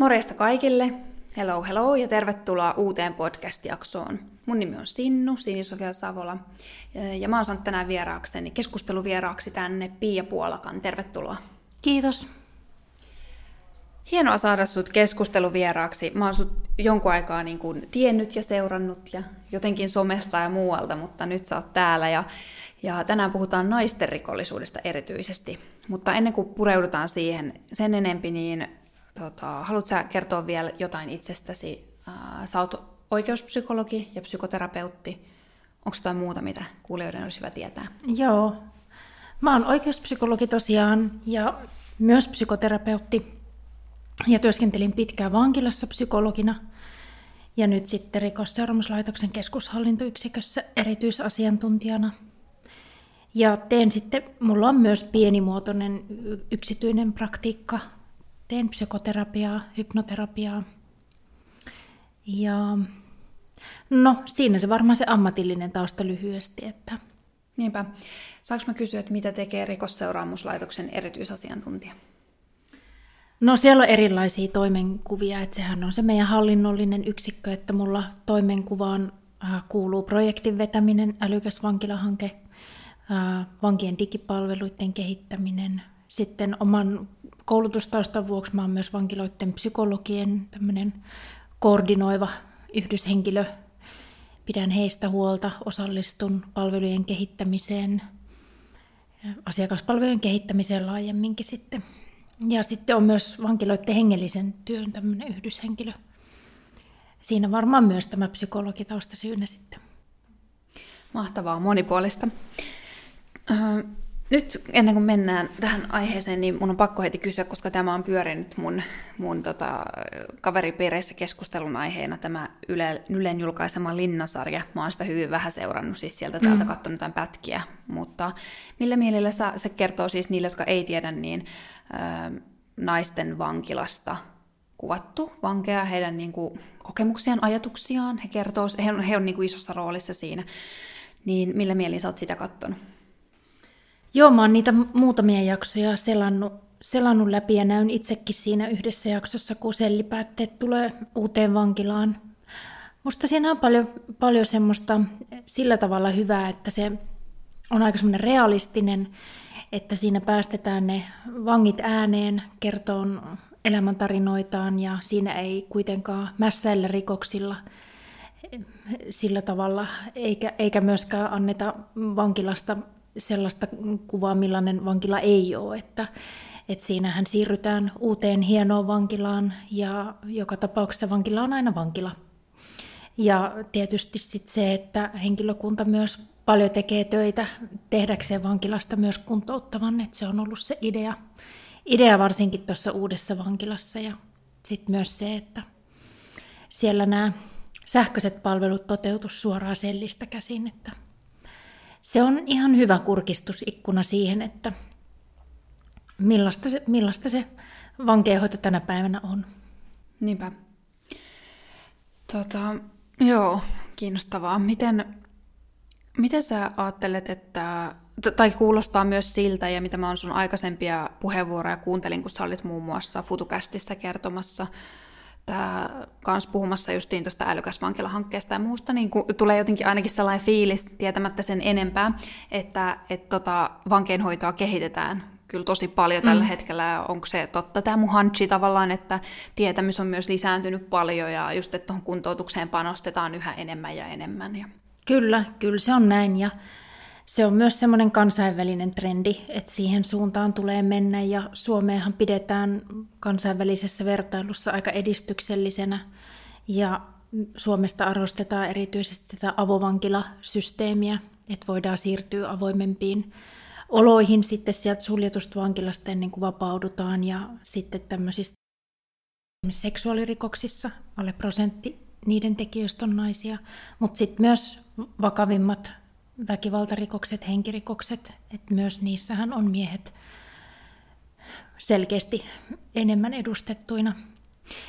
Morjesta kaikille! Hello, hello ja tervetuloa uuteen podcast-jaksoon. Mun nimi on Sinnu, Sinisofia Savola, ja mä oon saanut tänään vieraakseni, keskusteluvieraaksi tänne Pia Puolakan. Tervetuloa. Kiitos. Hienoa saada sut keskusteluvieraaksi. Mä oon sut jonkun aikaa niin kuin tiennyt ja seurannut ja jotenkin somesta ja muualta, mutta nyt sä oot täällä ja, ja tänään puhutaan naisten rikollisuudesta erityisesti. Mutta ennen kuin pureudutaan siihen sen enempi, niin tota, haluatko sä kertoa vielä jotain itsestäsi? Ää, sä oot oikeuspsykologi ja psykoterapeutti. Onko jotain muuta, mitä kuulijoiden olisi hyvä tietää? Joo. Mä oon oikeuspsykologi tosiaan ja myös psykoterapeutti. Ja työskentelin pitkään vankilassa psykologina. Ja nyt sitten rikosseuraamuslaitoksen keskushallintoyksikössä erityisasiantuntijana. Ja teen sitten, mulla on myös pienimuotoinen yksityinen praktiikka teen psykoterapiaa, hypnoterapiaa. Ja no siinä se varmaan se ammatillinen tausta lyhyesti. Että... Niinpä. Saanko mä kysyä, että mitä tekee rikosseuraamuslaitoksen erityisasiantuntija? No siellä on erilaisia toimenkuvia, että sehän on se meidän hallinnollinen yksikkö, että mulla toimenkuvaan äh, kuuluu projektin vetäminen, älykäs vankilahanke, äh, vankien digipalveluiden kehittäminen, sitten oman koulutustaustan vuoksi mä oon myös vankiloiden psykologien tämmöinen koordinoiva yhdyshenkilö. Pidän heistä huolta, osallistun palvelujen kehittämiseen, asiakaspalvelujen kehittämiseen laajemminkin sitten. Ja sitten on myös vankiloiden hengellisen työn tämmöinen yhdyshenkilö. Siinä varmaan myös tämä psykologitausta syynä sitten. Mahtavaa, monipuolista. Nyt ennen kuin mennään tähän aiheeseen, niin mun on pakko heti kysyä, koska tämä on pyörinyt mun, mun tota, kaveripiireissä keskustelun aiheena, tämä Yle, Ylen julkaisema Linnasarja. Mä oon sitä hyvin vähän seurannut, siis sieltä täältä mm. katsonut jotain pätkiä, mutta millä mielellä se kertoo siis niille, jotka ei tiedä, niin ö, naisten vankilasta kuvattu vankeja, heidän niin kuin, kokemuksiaan, ajatuksiaan, he kertoo, he on, he on niin kuin isossa roolissa siinä, niin millä mielin sä oot sitä katsonut? Joo, mä oon niitä muutamia jaksoja selannut, selannut läpi ja näyn itsekin siinä yhdessä jaksossa, kun sellipäätteet tulee uuteen vankilaan. Musta siinä on paljon, paljon semmoista sillä tavalla hyvää, että se on aika semmoinen realistinen, että siinä päästetään ne vangit ääneen kertoon elämäntarinoitaan ja siinä ei kuitenkaan mässäillä rikoksilla sillä tavalla, eikä, eikä myöskään anneta vankilasta sellaista kuvaa, millainen vankila ei ole, että, että siinähän siirrytään uuteen hienoon vankilaan ja joka tapauksessa vankila on aina vankila. Ja tietysti sit se, että henkilökunta myös paljon tekee töitä tehdäkseen vankilasta myös kuntouttavan, että se on ollut se idea, idea varsinkin tuossa uudessa vankilassa. Ja sitten myös se, että siellä nämä sähköiset palvelut toteutus suoraan sellistä käsin, että se on ihan hyvä kurkistusikkuna siihen, että millaista se, millaista se vankeenhoito tänä päivänä on. Niinpä. Tota, joo, kiinnostavaa. Miten, miten sä ajattelet, että, tai kuulostaa myös siltä, ja mitä mä oon sun aikaisempia puheenvuoroja kuuntelin, kun sä olit muun muassa Futukästissä kertomassa, tämä kans puhumassa justiin tuosta älykäs vankilahankkeesta ja muusta, niin tulee jotenkin ainakin sellainen fiilis, tietämättä sen enempää, että et tota, vankeinhoitoa kehitetään kyllä tosi paljon mm. tällä hetkellä. Onko se totta tämä mun hanchi tavallaan, että tietämys on myös lisääntynyt paljon ja just, että tuohon kuntoutukseen panostetaan yhä enemmän ja enemmän. Ja... Kyllä, kyllä se on näin ja se on myös semmoinen kansainvälinen trendi, että siihen suuntaan tulee mennä ja Suomeahan pidetään kansainvälisessä vertailussa aika edistyksellisenä. Ja Suomesta arvostetaan erityisesti tätä avovankilasysteemiä, että voidaan siirtyä avoimempiin oloihin sitten sieltä suljetusta vankilasta ennen kuin vapaudutaan ja sitten tämmöisistä seksuaalirikoksissa alle prosentti niiden tekijöistä on naisia, mutta sitten myös vakavimmat väkivaltarikokset, henkirikokset, että myös niissähän on miehet selkeästi enemmän edustettuina.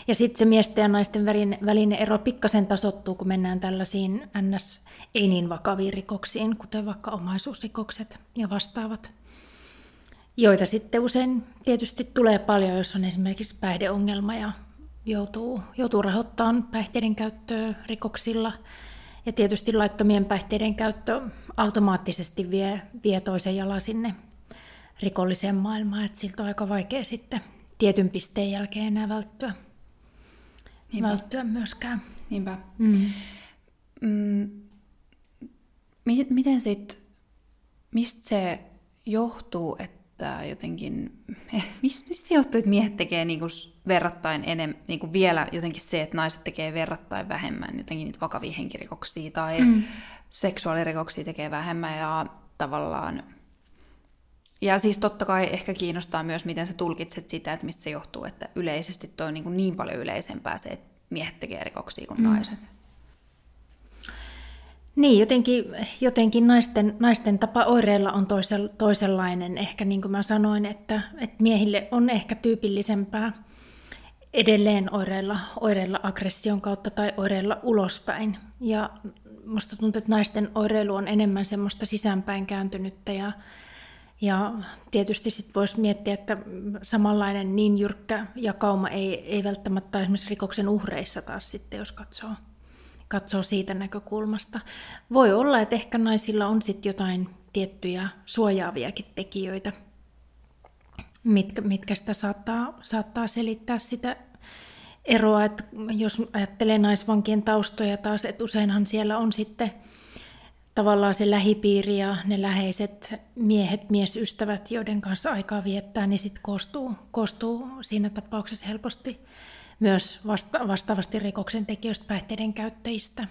Ja sitten se miesten ja naisten välinen ero pikkasen tasottuu, kun mennään tällaisiin ns. ei niin vakaviin rikoksiin, kuten vaikka omaisuusrikokset ja vastaavat, joita sitten usein tietysti tulee paljon, jos on esimerkiksi päihdeongelma ja joutuu, joutuu rahoittamaan päihteiden käyttöä rikoksilla. Ja tietysti laittomien päihteiden käyttö automaattisesti vie, vie toisen jalan sinne rikolliseen maailmaan, että siltä on aika vaikea sitten tietyn pisteen jälkeen enää välttyä, Niinpä. välttyä myöskään. Niinpä. Mm. Mm, miten sitten, mistä se johtuu, että jotenkin, mistä se johtuu, että miehet tekee niinku verrattain enemmän, niinku vielä jotenkin se, että naiset tekee verrattain vähemmän jotenkin niitä vakavia henkirikoksia tai mm. seksuaalirikoksia tekee vähemmän ja tavallaan ja siis totta kai ehkä kiinnostaa myös, miten sä tulkitset sitä, että mistä se johtuu, että yleisesti toi on niin, niin paljon yleisempää se, että miehet tekee rikoksia kuin mm. naiset. Niin, jotenkin, jotenkin naisten, naisten tapa oireilla on toisenlainen. Ehkä niin kuin mä sanoin, että, että miehille on ehkä tyypillisempää edelleen oireilla, oireilla aggression kautta tai oireilla ulospäin. Ja musta tuntuu, että naisten oireilu on enemmän semmoista sisäänpäin kääntynyttä ja, ja tietysti sitten voisi miettiä, että samanlainen niin jyrkkä jakauma ei, ei välttämättä esimerkiksi rikoksen uhreissa taas sitten, jos katsoo, katsoo siitä näkökulmasta. Voi olla, että ehkä naisilla on sitten jotain tiettyjä suojaaviakin tekijöitä, mitkä, mitkä sitä saattaa, saattaa selittää sitä eroa, että jos ajattelee naisvankien taustoja taas, että useinhan siellä on sitten tavallaan se lähipiiri ja ne läheiset miehet, miesystävät, joiden kanssa aikaa viettää, niin sitten koostuu, koostuu siinä tapauksessa helposti myös vasta, vastaavasti rikoksen tekijöistä päihteiden käyttäjistä.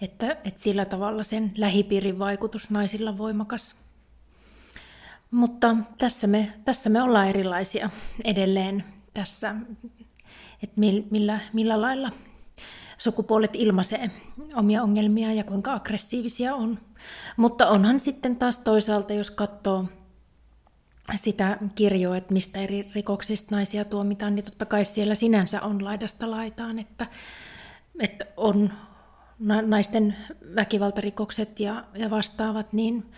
Että, että sillä tavalla sen lähipiirin vaikutus naisilla voimakas. Mutta tässä me, tässä me ollaan erilaisia edelleen tässä, että millä, millä lailla sukupuolet ilmaisee omia ongelmia ja kuinka aggressiivisia on. Mutta onhan sitten taas toisaalta, jos katsoo sitä kirjoa, että mistä eri rikoksista naisia tuomitaan, niin totta kai siellä sinänsä on laidasta laitaan, että, että on naisten väkivaltarikokset ja, ja vastaavat, niin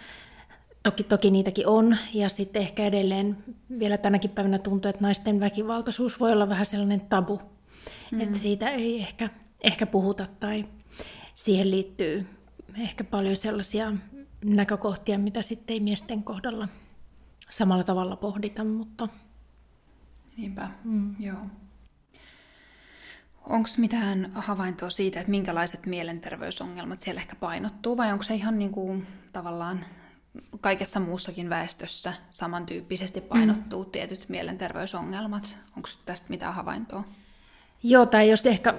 toki, toki niitäkin on. Ja sitten ehkä edelleen vielä tänäkin päivänä tuntuu, että naisten väkivaltaisuus voi olla vähän sellainen tabu, mm. että siitä ei ehkä ehkä puhuta tai siihen liittyy ehkä paljon sellaisia näkökohtia, mitä sitten ei miesten kohdalla samalla tavalla pohdita, mutta... Niinpä, mm. joo. Onko mitään havaintoa siitä, että minkälaiset mielenterveysongelmat siellä ehkä painottuu, vai onko se ihan niin kuin, tavallaan kaikessa muussakin väestössä samantyyppisesti painottuu mm. tietyt mielenterveysongelmat? Onko tästä mitään havaintoa? Joo, tai jos ehkä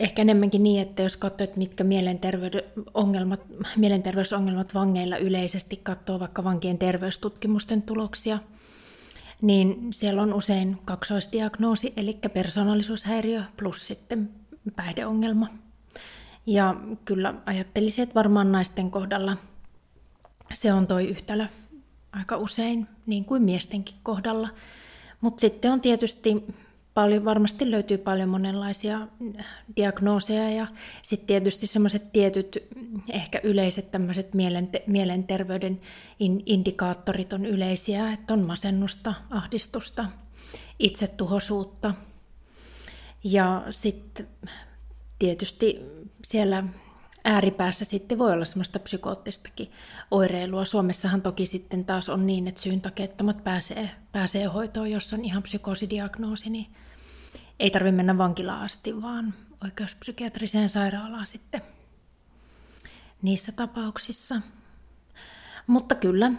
ehkä enemmänkin niin, että jos katsoo, että mitkä mielenterveysongelmat, mielenterveysongelmat vangeilla yleisesti katsoo vaikka vankien terveystutkimusten tuloksia, niin siellä on usein kaksoisdiagnoosi, eli persoonallisuushäiriö plus sitten päihdeongelma. Ja kyllä ajattelisin, että varmaan naisten kohdalla se on toi yhtälö aika usein, niin kuin miestenkin kohdalla. Mutta sitten on tietysti paljon, varmasti löytyy paljon monenlaisia diagnooseja ja sitten tietysti semmoiset tietyt ehkä yleiset tämmöiset mielente- mielenterveyden in- indikaattorit on yleisiä, että on masennusta, ahdistusta, itsetuhoisuutta ja sitten tietysti siellä ääripäässä sitten voi olla semmoista psykoottistakin oireilua. Suomessahan toki sitten taas on niin, että syyntakeettomat pääsee, pääsee hoitoon, jos on ihan psykoosidiagnoosi, niin ei tarvitse mennä vankilaan asti, vaan oikeuspsykiatriseen sairaalaan sitten niissä tapauksissa. Mutta kyllä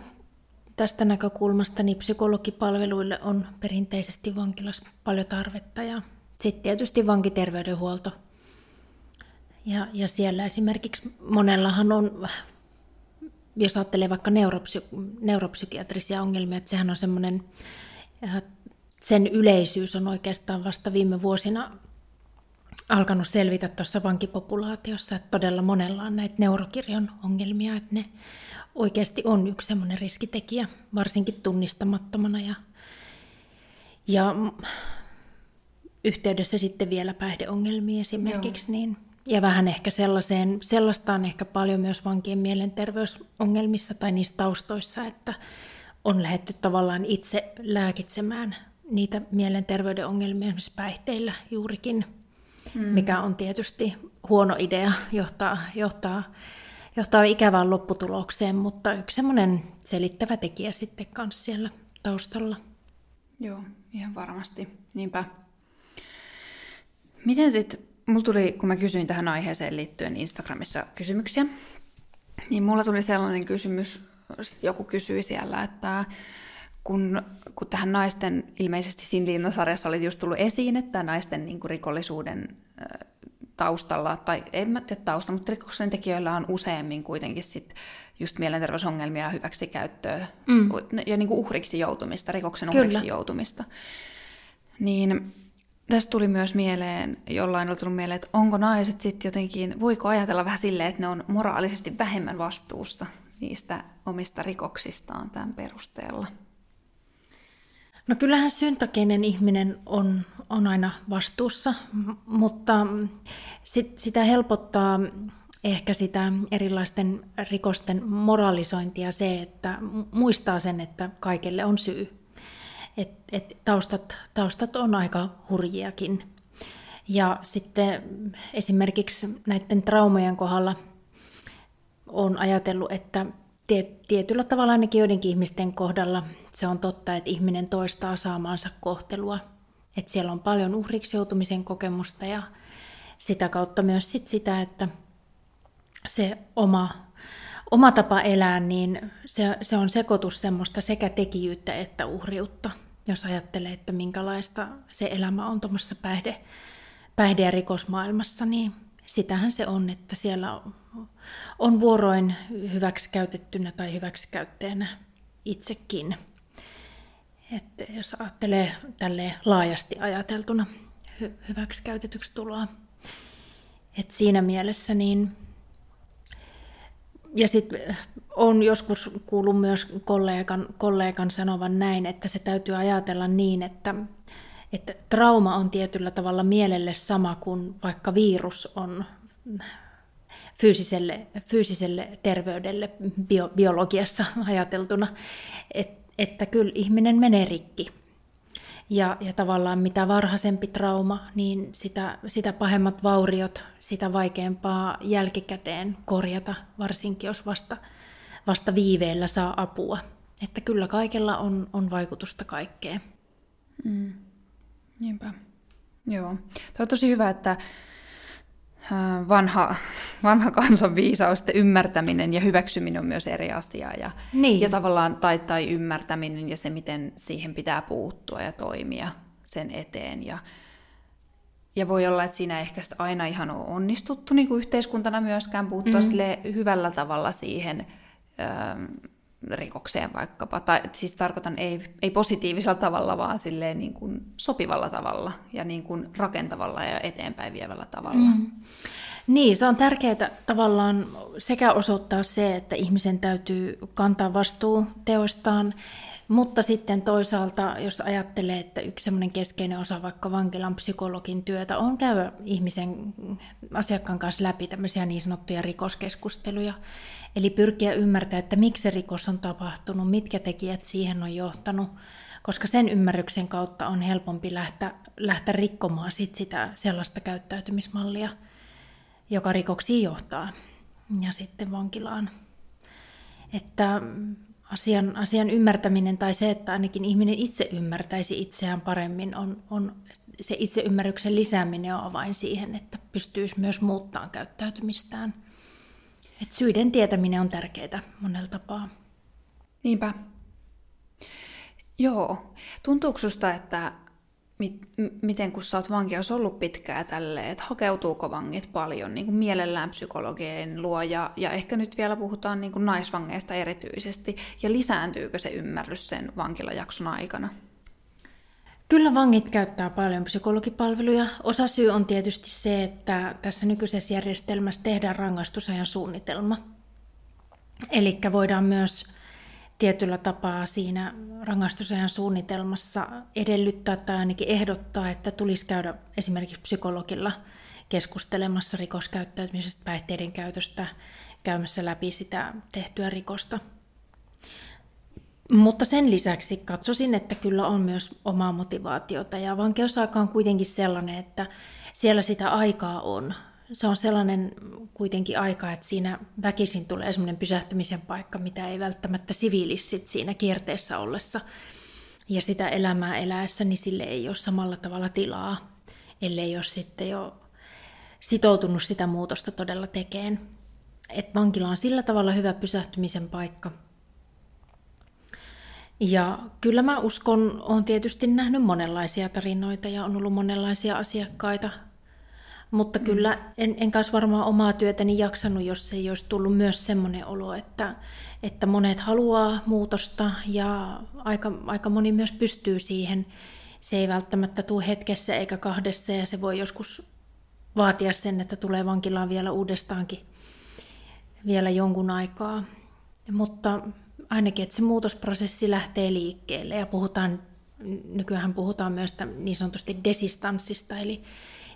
tästä näkökulmasta niin psykologipalveluille on perinteisesti vankilassa paljon tarvetta ja sitten tietysti vankiterveydenhuolto. Ja, ja siellä esimerkiksi monellahan on, jos ajattelee vaikka neuropsy- neuropsykiatrisia ongelmia, että sehän on semmoinen sen yleisyys on oikeastaan vasta viime vuosina alkanut selvitä tuossa vankipopulaatiossa, että todella monella on näitä neurokirjon ongelmia, että ne oikeasti on yksi semmoinen riskitekijä, varsinkin tunnistamattomana ja, ja yhteydessä sitten vielä päihdeongelmia esimerkiksi, niin, ja vähän ehkä sellaiseen, sellaista on ehkä paljon myös vankien mielenterveysongelmissa tai niissä taustoissa, että on lähetty tavallaan itse lääkitsemään niitä mielenterveyden ongelmia esimerkiksi päihteillä juurikin, mm. mikä on tietysti huono idea johtaa, johtaa, johtaa ikävään lopputulokseen, mutta yksi semmoinen selittävä tekijä sitten kanssa siellä taustalla. Joo, ihan varmasti. Niinpä. Miten sitten, mulla tuli, kun mä kysyin tähän aiheeseen liittyen Instagramissa kysymyksiä, niin mulla tuli sellainen kysymys, joku kysyi siellä, että kun, kun tähän naisten, ilmeisesti siinä linnasarjassa oli just tullut esiin, että naisten niin kuin rikollisuuden taustalla, tai en mä tiedä tausta, mutta rikoksen tekijöillä on useammin kuitenkin sit just mielenterveysongelmia ja hyväksikäyttöä mm. ja niin kuin uhriksi joutumista, rikoksen Kyllä. uhriksi joutumista. Niin tästä tuli myös mieleen, jollain on tullut mieleen, että onko naiset sitten jotenkin, voiko ajatella vähän silleen, että ne on moraalisesti vähemmän vastuussa niistä omista rikoksistaan tämän perusteella? No kyllähän syntakeinen ihminen on, on aina vastuussa, mutta sit, sitä helpottaa ehkä sitä erilaisten rikosten moralisointia se, että muistaa sen, että kaikelle on syy. Et, et taustat, taustat on aika hurjiakin. Ja sitten esimerkiksi näiden traumojen kohdalla on ajatellut, että tietyllä tavalla ainakin joidenkin ihmisten kohdalla se on totta, että ihminen toistaa saamaansa kohtelua. Että siellä on paljon uhriksi joutumisen kokemusta ja sitä kautta myös sit sitä, että se oma, oma tapa elää, niin se, se on sekoitus semmoista sekä tekijyyttä että uhriutta. Jos ajattelee, että minkälaista se elämä on tuommoisessa päihde, päihde- ja rikosmaailmassa, niin sitähän se on, että siellä on vuoroin hyväksikäytettynä tai hyväksikäyttäjänä itsekin. Että jos ajattelee tälle laajasti ajateltuna hy- hyväksikäytetyksi tuloa. Et siinä mielessä niin ja sitten on joskus kuullut myös kollegan, kollegan sanovan näin, että se täytyy ajatella niin, että, että trauma on tietyllä tavalla mielelle sama kuin vaikka virus on fyysiselle, fyysiselle terveydelle bio, biologiassa ajateltuna, Et, että kyllä ihminen menee rikki. Ja, ja tavallaan mitä varhaisempi trauma, niin sitä, sitä pahemmat vauriot, sitä vaikeampaa jälkikäteen korjata, varsinkin jos vasta, vasta viiveellä saa apua. Että kyllä kaikella on, on vaikutusta kaikkeen. Mm. Niinpä. Joo. Tuo on tosi hyvä, että vanha, vanha kansan viisaus, että ymmärtäminen ja hyväksyminen on myös eri asia. Ja, niin. ja tavallaan tai, tai ymmärtäminen ja se, miten siihen pitää puuttua ja toimia sen eteen. Ja, ja voi olla, että siinä ehkä aina ihan on onnistuttu niin kuin yhteiskuntana myöskään puuttua mm. hyvällä tavalla siihen ähm, rikokseen vaikkapa. Tai siis tarkoitan ei, ei positiivisella tavalla, vaan silleen niin kuin sopivalla tavalla ja niin kuin rakentavalla ja eteenpäin vievällä tavalla. Mm. Niin, se on tärkeää tavallaan sekä osoittaa se, että ihmisen täytyy kantaa vastuu teoistaan, mutta sitten toisaalta, jos ajattelee, että yksi keskeinen osa vaikka vankilan psykologin työtä on käydä ihmisen asiakkaan kanssa läpi tämmöisiä niin sanottuja rikoskeskusteluja, Eli pyrkiä ymmärtämään, että miksi se rikos on tapahtunut, mitkä tekijät siihen on johtanut, koska sen ymmärryksen kautta on helpompi lähteä, lähteä rikkomaan sit sitä sellaista käyttäytymismallia, joka rikoksiin johtaa ja sitten vankilaan. Että asian, asian ymmärtäminen tai se, että ainakin ihminen itse ymmärtäisi itseään paremmin, on, on se itseymmärryksen lisääminen on avain siihen, että pystyisi myös muuttamaan käyttäytymistään – et syiden tietäminen on tärkeää monella tapaa. Niinpä. Joo. Tuntuuko susta, että mit, miten kun sä oot vankilassa ollut pitkään tälle, että hakeutuuko vangit paljon niin kuin mielellään psykologien luo ja, ja ehkä nyt vielä puhutaan niin kuin naisvangeista erityisesti ja lisääntyykö se ymmärrys sen vankilajakson aikana? Kyllä vangit käyttää paljon psykologipalveluja. Osa syy on tietysti se, että tässä nykyisessä järjestelmässä tehdään rangaistusajan suunnitelma. Eli voidaan myös tietyllä tapaa siinä rangaistusajan suunnitelmassa edellyttää tai ainakin ehdottaa, että tulisi käydä esimerkiksi psykologilla keskustelemassa rikoskäyttäytymisestä, päihteiden käytöstä, käymässä läpi sitä tehtyä rikosta. Mutta sen lisäksi katsoisin, että kyllä on myös omaa motivaatiota ja vankeusaika on kuitenkin sellainen, että siellä sitä aikaa on. Se on sellainen kuitenkin aika, että siinä väkisin tulee sellainen pysähtymisen paikka, mitä ei välttämättä siviilissit siinä kierteessä ollessa. Ja sitä elämää eläessä, niin sille ei ole samalla tavalla tilaa, ellei ole sitten jo sitoutunut sitä muutosta todella tekeen. Et vankila on sillä tavalla hyvä pysähtymisen paikka – ja kyllä mä uskon, olen tietysti nähnyt monenlaisia tarinoita ja on ollut monenlaisia asiakkaita, mutta mm. kyllä en, en kanssa varmaan omaa työtäni jaksanut, jos ei olisi tullut myös semmoinen olo, että, että monet haluaa muutosta ja aika, aika moni myös pystyy siihen. Se ei välttämättä tule hetkessä eikä kahdessa ja se voi joskus vaatia sen, että tulee vankilaan vielä uudestaankin vielä jonkun aikaa. Mutta ainakin, että se muutosprosessi lähtee liikkeelle ja puhutaan, nykyään puhutaan myös niin sanotusti desistanssista, eli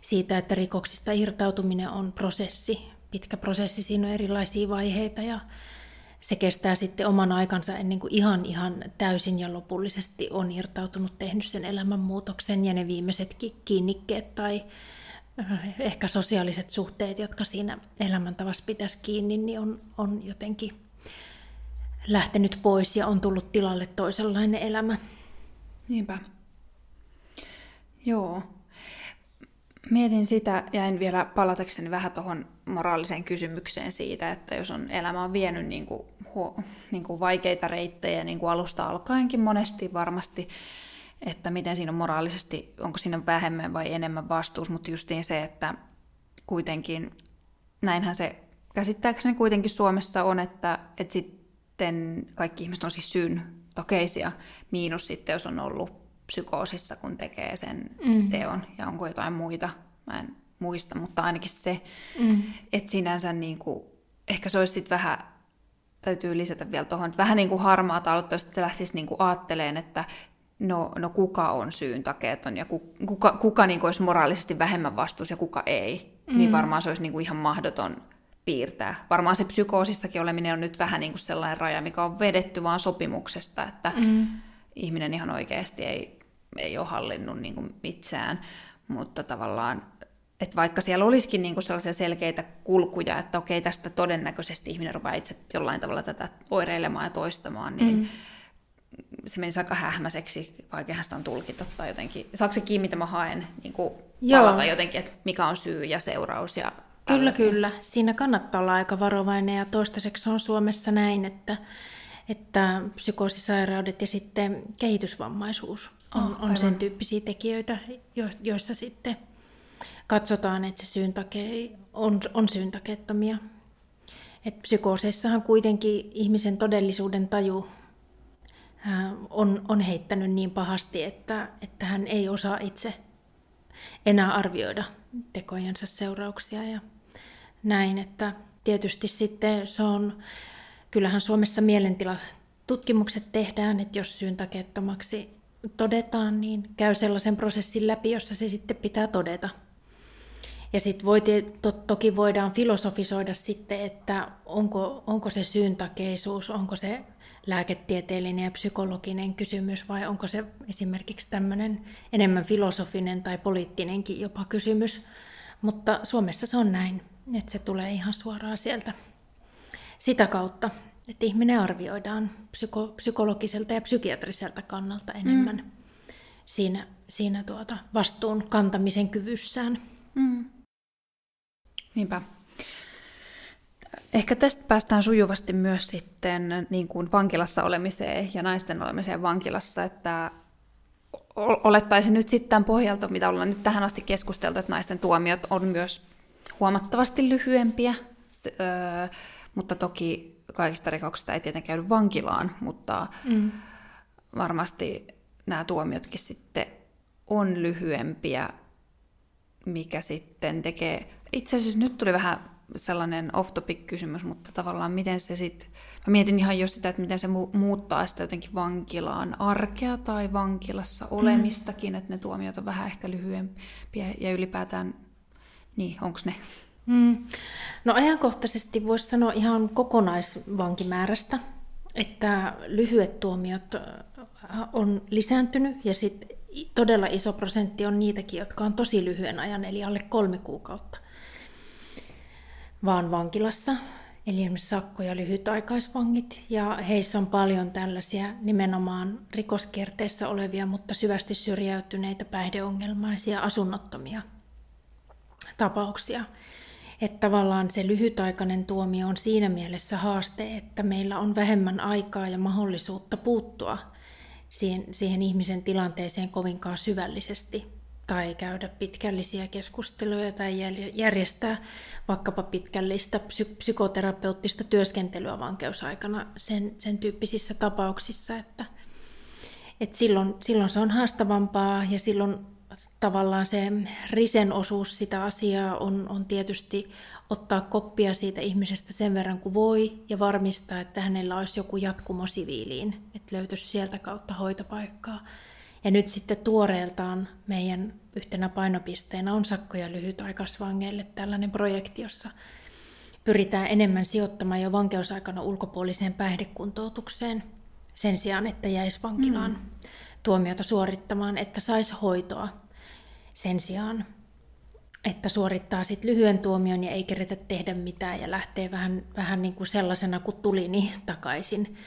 siitä, että rikoksista irtautuminen on prosessi, pitkä prosessi, siinä on erilaisia vaiheita ja se kestää sitten oman aikansa ennen kuin ihan, ihan täysin ja lopullisesti on irtautunut, tehnyt sen elämänmuutoksen ja ne viimeisetkin kiinnikkeet tai äh, ehkä sosiaaliset suhteet, jotka siinä elämäntavassa pitäisi kiinni, niin on, on jotenkin lähtenyt pois ja on tullut tilalle toisenlainen elämä. Niinpä. Joo. Mietin sitä, jäin vielä palatakseni vähän tuohon moraaliseen kysymykseen siitä, että jos on elämä on vienyt niin kuin, niin kuin vaikeita reittejä niin kuin alusta alkaenkin monesti varmasti, että miten siinä on moraalisesti, onko siinä vähemmän vai enemmän vastuus, mutta justiin se, että kuitenkin näinhän se käsittääkseni kuitenkin Suomessa on, että, että sit sitten kaikki ihmiset on siis syyn tokeisia, miinus sitten, jos on ollut psykoosissa, kun tekee sen mm. teon, ja onko jotain muita, mä en muista, mutta ainakin se, mm. että sinänsä niin kuin, ehkä se olisi sitten vähän, täytyy lisätä vielä tuohon, että vähän niin kuin harmaa taloutta, jos lähtisi niin kuin aatteleen, että no, no kuka on syyn takeeton ja kuka, kuka niin kuin olisi moraalisesti vähemmän vastuus ja kuka ei, niin mm. niin varmaan se olisi niin kuin ihan mahdoton piirtää. Varmaan se psykoosissakin oleminen on nyt vähän niin kuin sellainen raja, mikä on vedetty vaan sopimuksesta, että mm. ihminen ihan oikeasti ei, ei ole hallinnut niin kuin mitsään, mutta tavallaan että vaikka siellä olisikin niin kuin sellaisia selkeitä kulkuja, että okei, tästä todennäköisesti ihminen rupeaa itse jollain tavalla tätä oireilemaan ja toistamaan, niin mm. se menisi aika hähmäiseksi, vaikeahan sitä on tulkita tai jotenkin. Saako se kiinni, mitä mä haen, niin kuin palata jotenkin, että mikä on syy ja seuraus ja Kyllä, kyllä. Siinä kannattaa olla aika varovainen ja toistaiseksi on Suomessa näin, että, että psykoosisairaudet ja sitten kehitysvammaisuus on, oh, on sen tyyppisiä tekijöitä, joissa sitten katsotaan, että se syyntake on, on syyntakeettomia. Et psykooseissahan kuitenkin ihmisen todellisuuden taju on, on heittänyt niin pahasti, että, että hän ei osaa itse enää arvioida tekojensa seurauksia ja näin, että tietysti sitten se on, kyllähän Suomessa mielentila tutkimukset tehdään, että jos syyntakeettomaksi todetaan, niin käy sellaisen prosessin läpi, jossa se sitten pitää todeta. Ja sitten voi, to, toki voidaan filosofisoida sitten, että onko, onko se syyntakeisuus, onko se lääketieteellinen ja psykologinen kysymys vai onko se esimerkiksi tämmöinen enemmän filosofinen tai poliittinenkin jopa kysymys. Mutta Suomessa se on näin, että se tulee ihan suoraan sieltä sitä kautta, että ihminen arvioidaan psyko- psykologiselta ja psykiatriselta kannalta enemmän mm. siinä, siinä tuota vastuun kantamisen kyvyssään. Mm. Niinpä. Ehkä tästä päästään sujuvasti myös sitten niin kuin vankilassa olemiseen ja naisten olemiseen vankilassa, että olettaisin nyt sitten tämän pohjalta, mitä ollaan nyt tähän asti keskusteltu, että naisten tuomiot on myös huomattavasti lyhyempiä, öö, mutta toki kaikista rikoksista ei tietenkään käydy vankilaan, mutta mm. varmasti nämä tuomiotkin sitten on lyhyempiä, mikä sitten tekee... Itse asiassa nyt tuli vähän sellainen off-topic-kysymys, mutta tavallaan miten se sitten... Mä mietin ihan jo sitä, että miten se muuttaa sitä jotenkin vankilaan arkea tai vankilassa mm. olemistakin, mm. että ne tuomiot on vähän ehkä lyhyempiä ja ylipäätään, niin onko ne? Mm. No ajankohtaisesti voisi sanoa ihan kokonaisvankimäärästä, että lyhyet tuomiot on lisääntynyt ja sitten todella iso prosentti on niitäkin, jotka on tosi lyhyen ajan, eli alle kolme kuukautta, vaan vankilassa. Eli esimerkiksi sakko- ja lyhytaikaisvangit, ja heissä on paljon tällaisia nimenomaan rikoskierteessä olevia, mutta syvästi syrjäytyneitä, päihdeongelmaisia, asunnottomia tapauksia. Että tavallaan se lyhytaikainen tuomio on siinä mielessä haaste, että meillä on vähemmän aikaa ja mahdollisuutta puuttua siihen, siihen ihmisen tilanteeseen kovinkaan syvällisesti tai käydä pitkällisiä keskusteluja tai järjestää vaikkapa pitkällistä psy- psykoterapeuttista työskentelyä vankeusaikana sen, sen tyyppisissä tapauksissa, että, että silloin, silloin se on haastavampaa ja silloin tavallaan se risen osuus sitä asiaa on, on tietysti ottaa koppia siitä ihmisestä sen verran kuin voi ja varmistaa, että hänellä olisi joku jatkumo siviiliin, että löytyisi sieltä kautta hoitopaikkaa. Ja nyt sitten tuoreeltaan meidän yhtenä painopisteenä on sakkoja lyhytaikaisvangeille tällainen projekti, jossa pyritään enemmän sijoittamaan jo vankeusaikana ulkopuoliseen päihdekuntoutukseen sen sijaan, että jäisi vankilaan mm. Tuomiota suorittamaan, että saisi hoitoa sen sijaan, että suorittaa sit lyhyen tuomion ja ei keretä tehdä mitään ja lähtee vähän, vähän niin kuin sellaisena kuin tuli niin takaisin,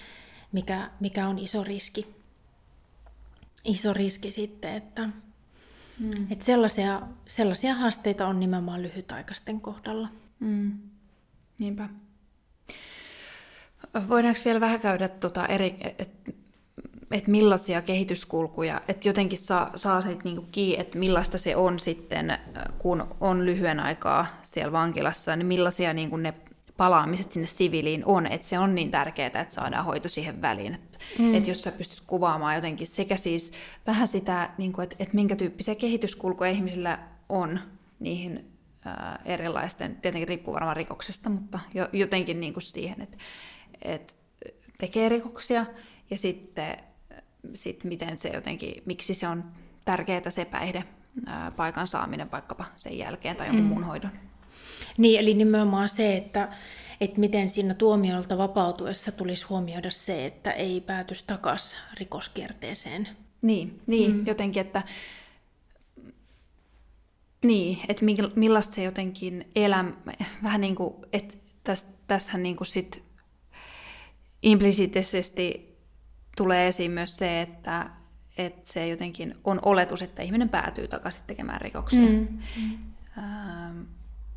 mikä, mikä on iso riski. Iso riski sitten, että, mm. että sellaisia, sellaisia haasteita on nimenomaan lyhytaikaisten kohdalla. Mm. Niinpä. Voidaanko vielä vähän käydä tuota eri, että millaisia kehityskulkuja, että jotenkin saa, saa sit niinku kiinni, että millaista se on sitten, kun on lyhyen aikaa siellä vankilassa, niin millaisia niinku ne palaamiset sinne siviiliin on, että se on niin tärkeää, että saadaan hoito siihen väliin. Että mm. et jos sä pystyt kuvaamaan jotenkin sekä siis vähän sitä, niin kuin, että, että minkä tyyppisiä kehityskulkuja ihmisillä on niihin ää, erilaisten, tietenkin riippuu varmaan rikoksesta, mutta jo, jotenkin niin kuin siihen, että, että tekee rikoksia ja sitten sit miten se jotenkin, miksi se on tärkeää se päihde paikan saaminen vaikkapa sen jälkeen tai jonkun mm. muun hoidon. Niin, eli nimenomaan se, että, että miten siinä tuomiolta vapautuessa tulisi huomioida se, että ei päätys takaisin rikoskierteeseen. Niin, niin mm. jotenkin, että niin, että millaista se jotenkin elämä, vähän niin kuin, että täs, tässähän niin kuin sit implisiittisesti tulee esiin myös se, että, että se jotenkin on oletus, että ihminen päätyy takaisin tekemään rikoksia. Mm. Mm. Ähm,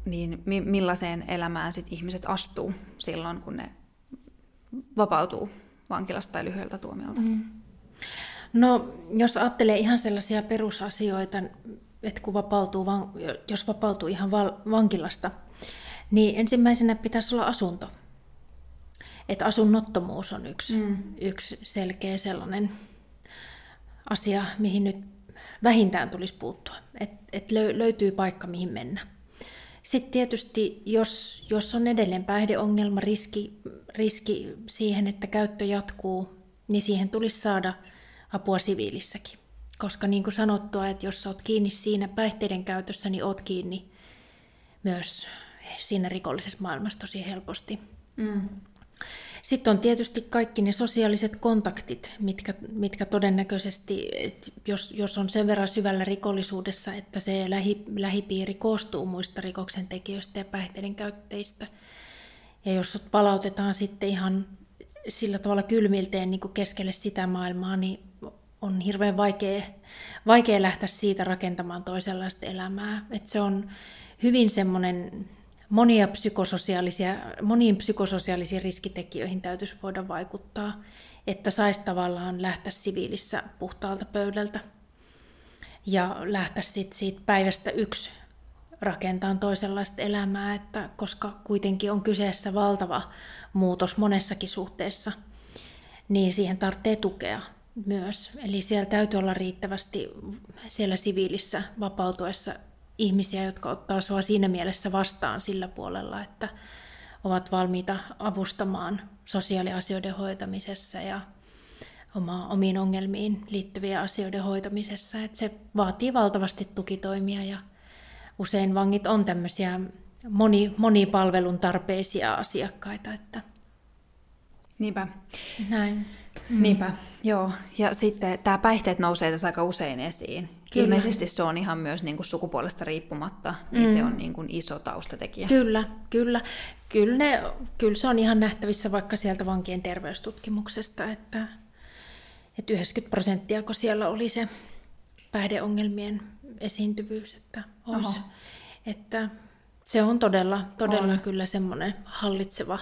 niin mi- millaiseen elämään sit ihmiset astuu silloin, kun ne vapautuu vankilasta tai lyhyeltä tuomiolta? Mm. No, jos ajattelee ihan sellaisia perusasioita, että kun vapautuu, jos vapautuu ihan vankilasta, niin ensimmäisenä pitäisi olla asunto että asunnottomuus on yksi, mm. yksi selkeä sellainen asia, mihin nyt vähintään tulisi puuttua, että et löytyy paikka, mihin mennä. Sitten tietysti, jos, jos on edelleen päihdeongelma, riski, riski siihen, että käyttö jatkuu, niin siihen tulisi saada apua siviilissäkin. Koska niin kuin sanottua, että jos olet kiinni siinä päihteiden käytössä, niin olet kiinni myös siinä rikollisessa maailmassa tosi helposti. Mm. Sitten on tietysti kaikki ne sosiaaliset kontaktit, mitkä, mitkä todennäköisesti, jos, jos on sen verran syvällä rikollisuudessa, että se lähi, lähipiiri koostuu muista rikoksentekijöistä ja päihteiden käyttäjistä, ja jos palautetaan sitten ihan sillä tavalla kylmilteen niin kuin keskelle sitä maailmaa, niin on hirveän vaikea, vaikea lähteä siitä rakentamaan toisenlaista elämää. että se on hyvin semmoinen monia psykososiaalisia, moniin psykososiaalisiin riskitekijöihin täytyisi voida vaikuttaa, että saisi tavallaan lähteä siviilissä puhtaalta pöydältä ja lähteä sit siitä päivästä yksi rakentamaan toisenlaista elämää, että koska kuitenkin on kyseessä valtava muutos monessakin suhteessa, niin siihen tarvitsee tukea myös. Eli siellä täytyy olla riittävästi siellä siviilissä vapautuessa ihmisiä, jotka ottaa sinua siinä mielessä vastaan sillä puolella, että ovat valmiita avustamaan sosiaaliasioiden hoitamisessa ja oma, omiin ongelmiin liittyviä asioiden hoitamisessa. Että se vaatii valtavasti tukitoimia ja usein vangit on tämmöisiä moni, monipalvelun tarpeisia asiakkaita. Että... Niinpä. Näin. Mm. Niinpä, joo. Ja sitten tämä päihteet nousee tässä aika usein esiin. Kyllä. Ilmeisesti se on ihan myös niin kuin sukupuolesta riippumatta, niin mm. se on niin kuin iso taustatekijä. Kyllä, kyllä. Kyllä, ne, kyllä se on ihan nähtävissä vaikka sieltä vankien terveystutkimuksesta, että, että 90 prosenttia, kun siellä oli se päihdeongelmien esiintyvyys, että, olisi, että se on todella, todella on. kyllä semmoinen hallitseva,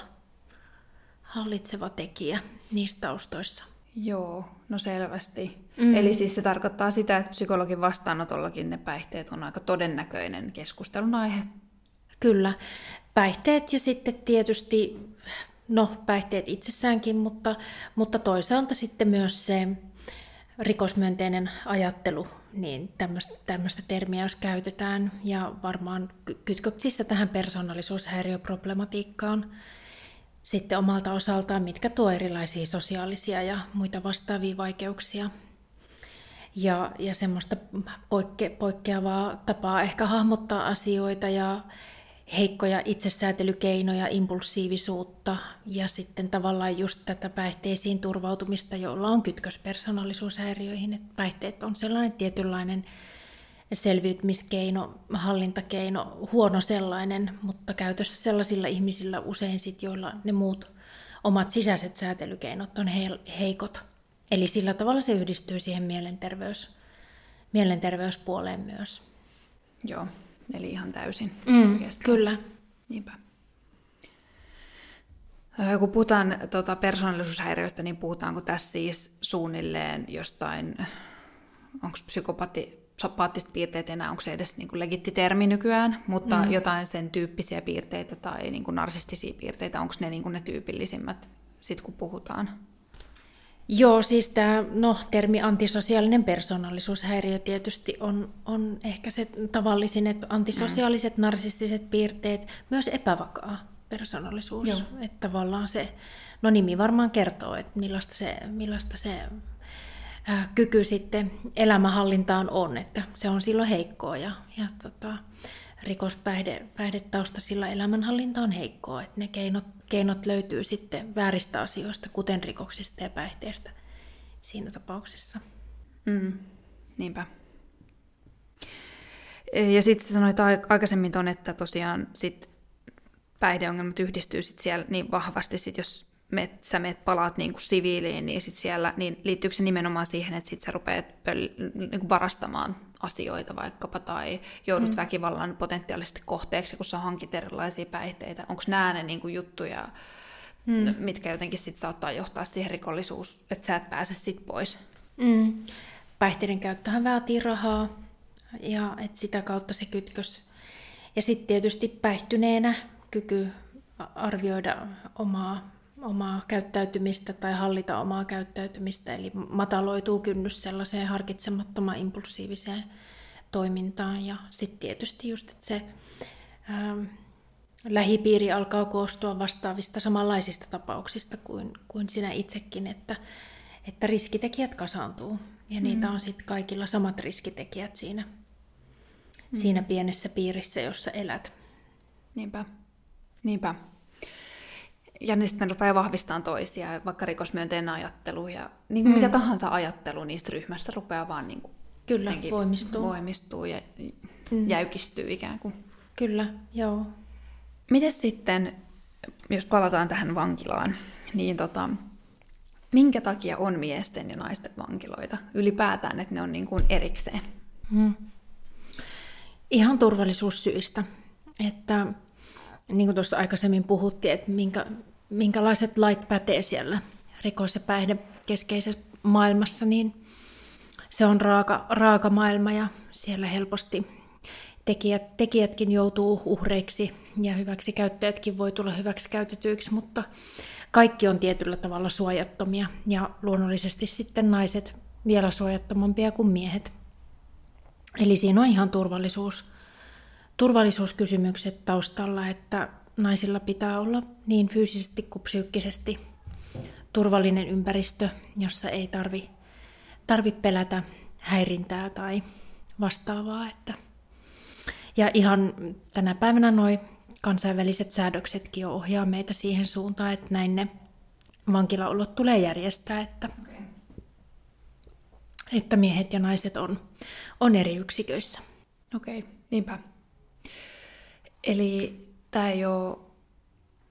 hallitseva tekijä niissä taustoissa. Joo, no selvästi. Mm. Eli siis se tarkoittaa sitä, että psykologin vastaanotollakin ne päihteet on aika todennäköinen keskustelun aihe. Kyllä. Päihteet ja sitten tietysti, no päihteet itsessäänkin, mutta, mutta toisaalta sitten myös se rikosmyönteinen ajattelu, niin tämmöistä, termiä jos käytetään, ja varmaan kytköksissä tähän persoonallisuushäiriöproblematiikkaan sitten omalta osaltaan, mitkä tuo erilaisia sosiaalisia ja muita vastaavia vaikeuksia. Ja, ja semmoista poikke, poikkeavaa tapaa ehkä hahmottaa asioita ja heikkoja itsesäätelykeinoja, impulsiivisuutta ja sitten tavallaan just tätä päihteisiin turvautumista, jolla on kytkös persoonallisuushäiriöihin. Että päihteet on sellainen tietynlainen selviytymiskeino, hallintakeino, huono sellainen, mutta käytössä sellaisilla ihmisillä usein sit, joilla ne muut omat sisäiset säätelykeinot on heikot. Eli sillä tavalla se yhdistyy siihen mielenterveys, mielenterveyspuoleen myös. Joo, eli ihan täysin. Mm, kyllä. Niinpä. Kun puhutaan tuota, persoonallisuushäiriöistä, niin puhutaanko tässä siis suunnilleen jostain, onko psykopati, sopaattiset piirteet enää, onko se edes niin kuin legitti termi nykyään, mutta mm. jotain sen tyyppisiä piirteitä tai niin kuin narsistisia piirteitä, onko ne niin kuin ne tyypillisimmät, sit kun puhutaan? Joo, siis tämä no, termi antisosiaalinen persoonallisuushäiriö tietysti on, on ehkä se tavallisin, että antisosiaaliset mm. narsistiset piirteet, myös epävakaa persoonallisuus. Joo. Että tavallaan se, no nimi varmaan kertoo, että millaista se, millaista se kyky sitten elämänhallintaan on, että se on silloin heikkoa ja, ja tota, rikospäihdetausta sillä elämänhallinta on heikkoa, että ne keinot, keinot löytyy sitten vääristä asioista, kuten rikoksista ja päihteistä siinä tapauksessa. Mm, niinpä. Ja sitten sanoit aikaisemmin ton, että tosiaan sit päihdeongelmat yhdistyy sit siellä niin vahvasti, sit jos met, sä meet palaat niin kuin siviiliin, niin sit siellä, niin liittyykö se nimenomaan siihen, että sit sä rupeat pöl- niin kuin varastamaan asioita vaikkapa, tai joudut mm. väkivallan potentiaalisesti kohteeksi, kun sä hankit erilaisia päihteitä. Onko nämä ne niin kuin juttuja, mm. mitkä jotenkin sit saattaa johtaa siihen rikollisuus, että sä et pääse sit pois? Mm. Päihteiden käyttöhän vaatii rahaa, ja et sitä kautta se kytkös. Ja sitten tietysti päihtyneenä kyky arvioida omaa omaa käyttäytymistä tai hallita omaa käyttäytymistä, eli mataloituu kynnys sellaiseen harkitsemattomaan impulsiiviseen toimintaan. Ja sitten tietysti just, että se ää, lähipiiri alkaa koostua vastaavista samanlaisista tapauksista kuin, kuin sinä itsekin, että, että riskitekijät kasaantuu. Ja mm. niitä on sitten kaikilla samat riskitekijät siinä, mm. siinä pienessä piirissä, jossa elät. Niinpä. Niinpä ja ne sitten rupeaa vahvistamaan toisia, vaikka rikosmyönteinen ajattelu ja niin kuin mm. mitä tahansa ajattelu niistä ryhmästä rupeaa vaan niin kuin Kyllä, voimistuu. voimistuu ja mm. jäykistyy ikään kuin. Kyllä, joo. Miten sitten, jos palataan tähän vankilaan, niin tota, minkä takia on miesten ja naisten vankiloita ylipäätään, että ne on niin kuin erikseen? Mm. Ihan turvallisuussyistä. Että niin kuin tuossa aikaisemmin puhuttiin, että minkä, minkälaiset lait pätee siellä rikos- ja päihdekeskeisessä maailmassa, niin se on raaka, raaka maailma ja siellä helposti tekijät, tekijätkin joutuu uhreiksi ja hyväksi käyttäjätkin voi tulla hyväksi käytetyiksi, mutta kaikki on tietyllä tavalla suojattomia ja luonnollisesti sitten naiset vielä suojattomampia kuin miehet. Eli siinä on ihan turvallisuus, turvallisuuskysymykset taustalla, että naisilla pitää olla niin fyysisesti kuin psyykkisesti turvallinen ympäristö, jossa ei tarvi, tarvi pelätä häirintää tai vastaavaa. Että. Ja ihan tänä päivänä nuo kansainväliset säädöksetkin ohjaa meitä siihen suuntaan, että näin ne vankilaolot tulee järjestää, että, okay. että miehet ja naiset on, on eri yksiköissä. Okei, okay, niinpä. Eli tämä ei ole,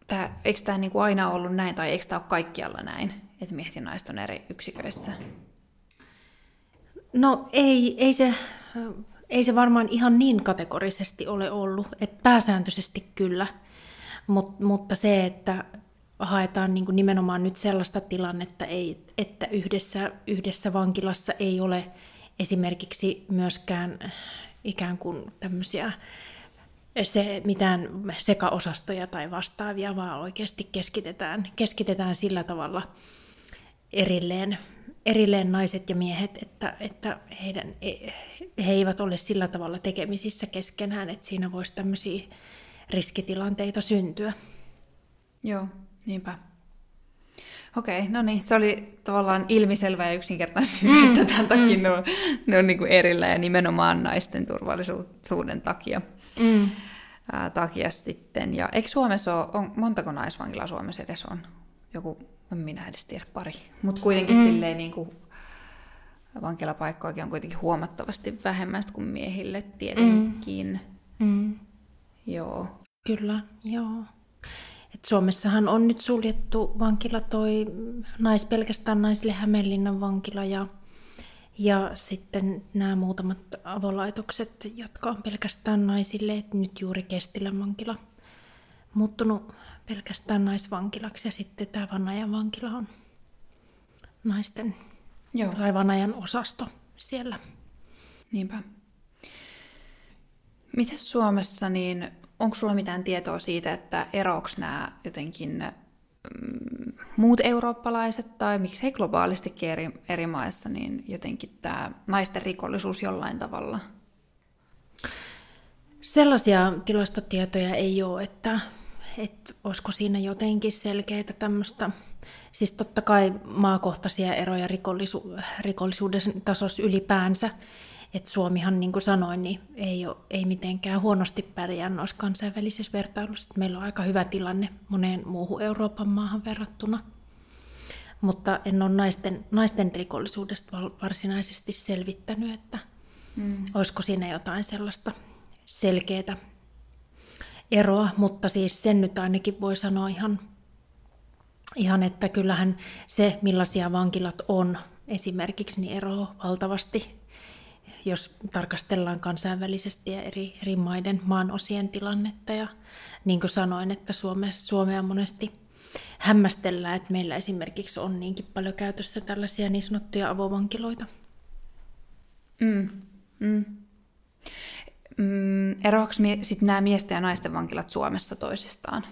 tää, eikö tämä niinku aina ollut näin, tai eikö tämä ole kaikkialla näin, että miehet ja naiset on eri yksiköissä? No ei, ei, se, ei se varmaan ihan niin kategorisesti ole ollut, että pääsääntöisesti kyllä, Mut, mutta se, että haetaan niin kuin nimenomaan nyt sellaista tilannetta, ei, että yhdessä, yhdessä vankilassa ei ole esimerkiksi myöskään ikään kuin tämmöisiä se mitään sekaosastoja tai vastaavia, vaan oikeasti keskitetään, keskitetään sillä tavalla erilleen, erilleen naiset ja miehet, että, että heidän, he eivät ole sillä tavalla tekemisissä keskenään, että siinä voisi tämmöisiä riskitilanteita syntyä. Joo, niinpä. Okei, no niin, se oli tavallaan ilmiselvä ja yksinkertainen syy, mm, että tämän takia mm. ne on, ne on niin kuin erillä ja nimenomaan naisten turvallisuuden takia. Mm. Ää, takia sitten. Ja eikö Suomessa ole, on, montako naisvankilaa Suomessa edes on? Joku, en minä edes tiedä, pari. Mutta kuitenkin mm. silleen niin kuin, vankilapaikkoakin on kuitenkin huomattavasti vähemmän kuin miehille tietenkin. Mm. Mm. Joo. Kyllä, joo. Et Suomessahan on nyt suljettu vankila toi nais, pelkästään naisille Hämeenlinnan vankila ja, ja sitten nämä muutamat avolaitokset, jotka on pelkästään naisille, että nyt juuri Kestilän vankila muuttunut pelkästään naisvankilaksi ja sitten tämä Vanajan vankila on naisten Joo. tai Vanajan osasto siellä. Niinpä. Miten Suomessa, niin onko sulla mitään tietoa siitä, että eroaks nämä jotenkin mm, muut eurooppalaiset tai miksei globaalistikin eri, eri maissa, niin jotenkin tämä naisten rikollisuus jollain tavalla? Sellaisia tilastotietoja ei ole, että, että olisiko siinä jotenkin selkeitä tämmöistä, siis totta kai maakohtaisia eroja rikollisu, rikollisuuden tasossa ylipäänsä, et Suomihan, niin kuin sanoin, niin ei, ole, ei mitenkään huonosti pärjää noissa kansainvälisissä vertailuissa. Meillä on aika hyvä tilanne moneen muuhun Euroopan maahan verrattuna. Mutta en ole naisten, naisten rikollisuudesta varsinaisesti selvittänyt, että mm. olisiko siinä jotain sellaista selkeää eroa, mutta siis sen nyt ainakin voi sanoa ihan, ihan että kyllähän se, millaisia vankilat on esimerkiksi, niin eroaa valtavasti jos tarkastellaan kansainvälisesti ja eri, eri maiden maanosien tilannetta. Ja niin kuin sanoin, että Suomessa, Suomea monesti hämmästellään, että meillä esimerkiksi on niinkin paljon käytössä tällaisia niin sanottuja avovankiloita. Mm. Mm. Mm, eroako sitten nämä miesten ja naisten vankilat Suomessa toisistaan?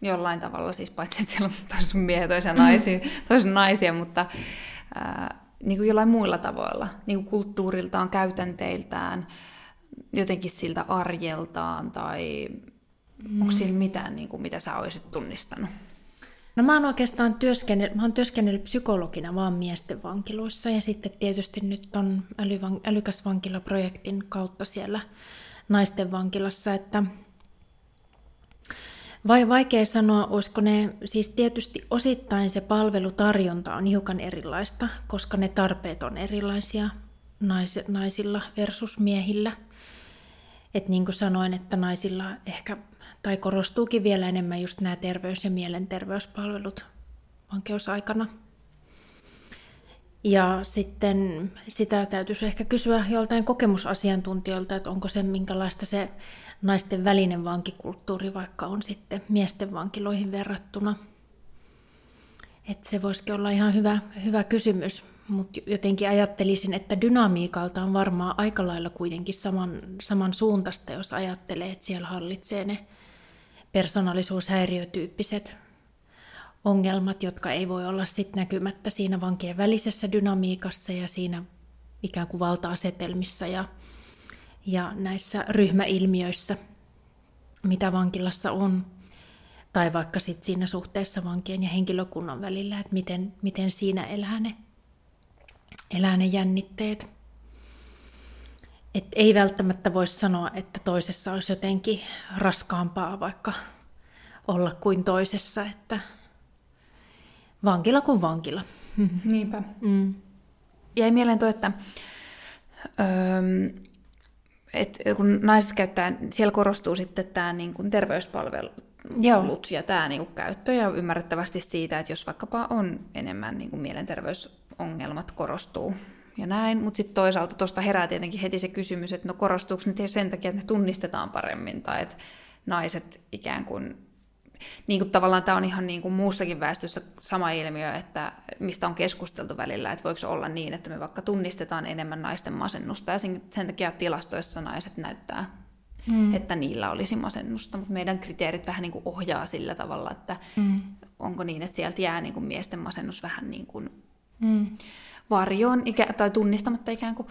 Jollain tavalla siis, paitsi että siellä on toisen miehiä, toisen naisia, toisen naisia mutta ää, niin kuin jollain muilla tavoilla, niin kuin kulttuuriltaan, käytänteiltään, jotenkin siltä arjeltaan, tai mm. onko sillä mitään, niin kuin, mitä sä olisit tunnistanut? No mä oon oikeastaan työskennellyt, mä oon työskennellyt psykologina vaan miesten vankiloissa ja sitten tietysti nyt on älyvan, älykäs vankilaprojektin kautta siellä naisten vankilassa, että vai vaikea sanoa, olisiko ne, siis tietysti osittain se palvelutarjonta on hiukan erilaista, koska ne tarpeet on erilaisia nais, naisilla versus miehillä. Et niin kuin sanoin, että naisilla ehkä, tai korostuukin vielä enemmän just nämä terveys- ja mielenterveyspalvelut vankeusaikana. Ja sitten sitä täytyisi ehkä kysyä joltain kokemusasiantuntijoilta, että onko se minkälaista se naisten välinen vankikulttuuri vaikka on sitten miesten vankiloihin verrattuna. Että se voisikin olla ihan hyvä, hyvä kysymys, mutta jotenkin ajattelisin, että dynamiikalta on varmaan aika lailla kuitenkin saman, saman suuntaista, jos ajattelee, että siellä hallitsee ne persoonallisuushäiriötyyppiset ongelmat, jotka ei voi olla sit näkymättä siinä vankien välisessä dynamiikassa ja siinä ikään kuin valta-asetelmissa ja ja näissä ryhmäilmiöissä, mitä vankilassa on, tai vaikka sit siinä suhteessa vankien ja henkilökunnan välillä, että miten, miten siinä elää ne, elää ne jännitteet. Et ei välttämättä voisi sanoa, että toisessa olisi jotenkin raskaampaa vaikka olla kuin toisessa, että vankila kuin vankila. Niinpä. Mm. Jäi mieleen tuo, että öö, et kun naiset käyttää, siellä korostuu sitten tämä niin kuin terveyspalvelut Joo. ja tämä niin kuin käyttö ja ymmärrettävästi siitä, että jos vaikkapa on enemmän niin kuin mielenterveysongelmat korostuu ja näin, mutta sitten toisaalta tuosta herää tietenkin heti se kysymys, että no korostuuko ne sen takia, että ne tunnistetaan paremmin tai että naiset ikään kuin niin kuin tavallaan tämä on ihan niin kuin muussakin väestössä sama ilmiö, että mistä on keskusteltu välillä, että voiko olla niin, että me vaikka tunnistetaan enemmän naisten masennusta ja sen, sen takia tilastoissa naiset näyttää, mm. että niillä olisi masennusta, mutta meidän kriteerit vähän niin kuin ohjaa sillä tavalla, että mm. onko niin, että sieltä jää niin kuin miesten masennus vähän niin kuin mm. varjoon tai tunnistamatta ikään kuin.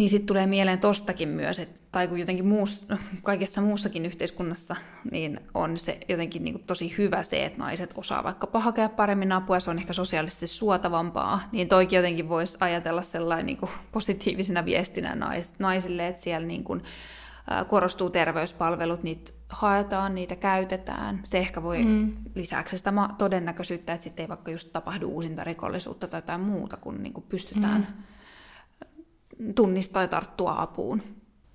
Niin sitten tulee mieleen tostakin myös, että, tai kun jotenkin muus, kaikessa muussakin yhteiskunnassa, niin on se jotenkin niin kuin tosi hyvä se, että naiset osaa vaikkapa hakea paremmin apua, se on ehkä sosiaalisesti suotavampaa, niin toikin jotenkin voisi ajatella sellainen niin kuin positiivisena viestinä nais, naisille, että siellä niin kuin, korostuu terveyspalvelut, niitä haetaan, niitä käytetään. Se ehkä voi mm. lisäksi sitä todennäköisyyttä, että sitten ei vaikka just tapahdu uusinta rikollisuutta tai jotain muuta, kun niin kuin pystytään mm tunnistaa ja tarttua apuun.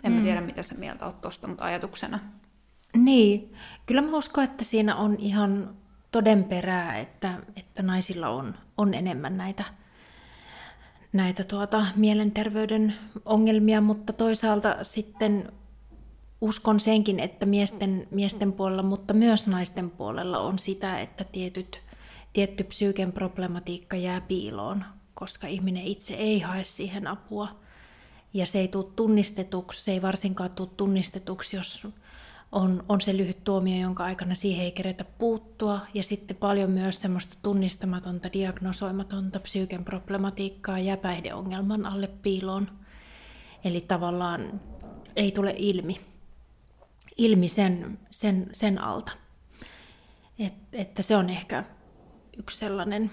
En mm. mä tiedä, mitä sä mieltä oot tuosta, mutta ajatuksena. Niin, kyllä mä uskon, että siinä on ihan todenperää, että, että naisilla on, on enemmän näitä, näitä tuota, mielenterveyden ongelmia, mutta toisaalta sitten uskon senkin, että miesten, miesten puolella, mutta myös naisten puolella on sitä, että tietyt, tietty psyyken problematiikka jää piiloon, koska ihminen itse ei hae siihen apua ja se ei tule tunnistetuksi, se ei varsinkaan tule tunnistetuksi, jos on, on se lyhyt tuomio, jonka aikana siihen ei keretä puuttua, ja sitten paljon myös semmoista tunnistamatonta, diagnosoimatonta psyyken problematiikkaa ja päihdeongelman alle piiloon. Eli tavallaan ei tule ilmi, ilmi sen, sen, sen alta. Et, että se on ehkä yksi sellainen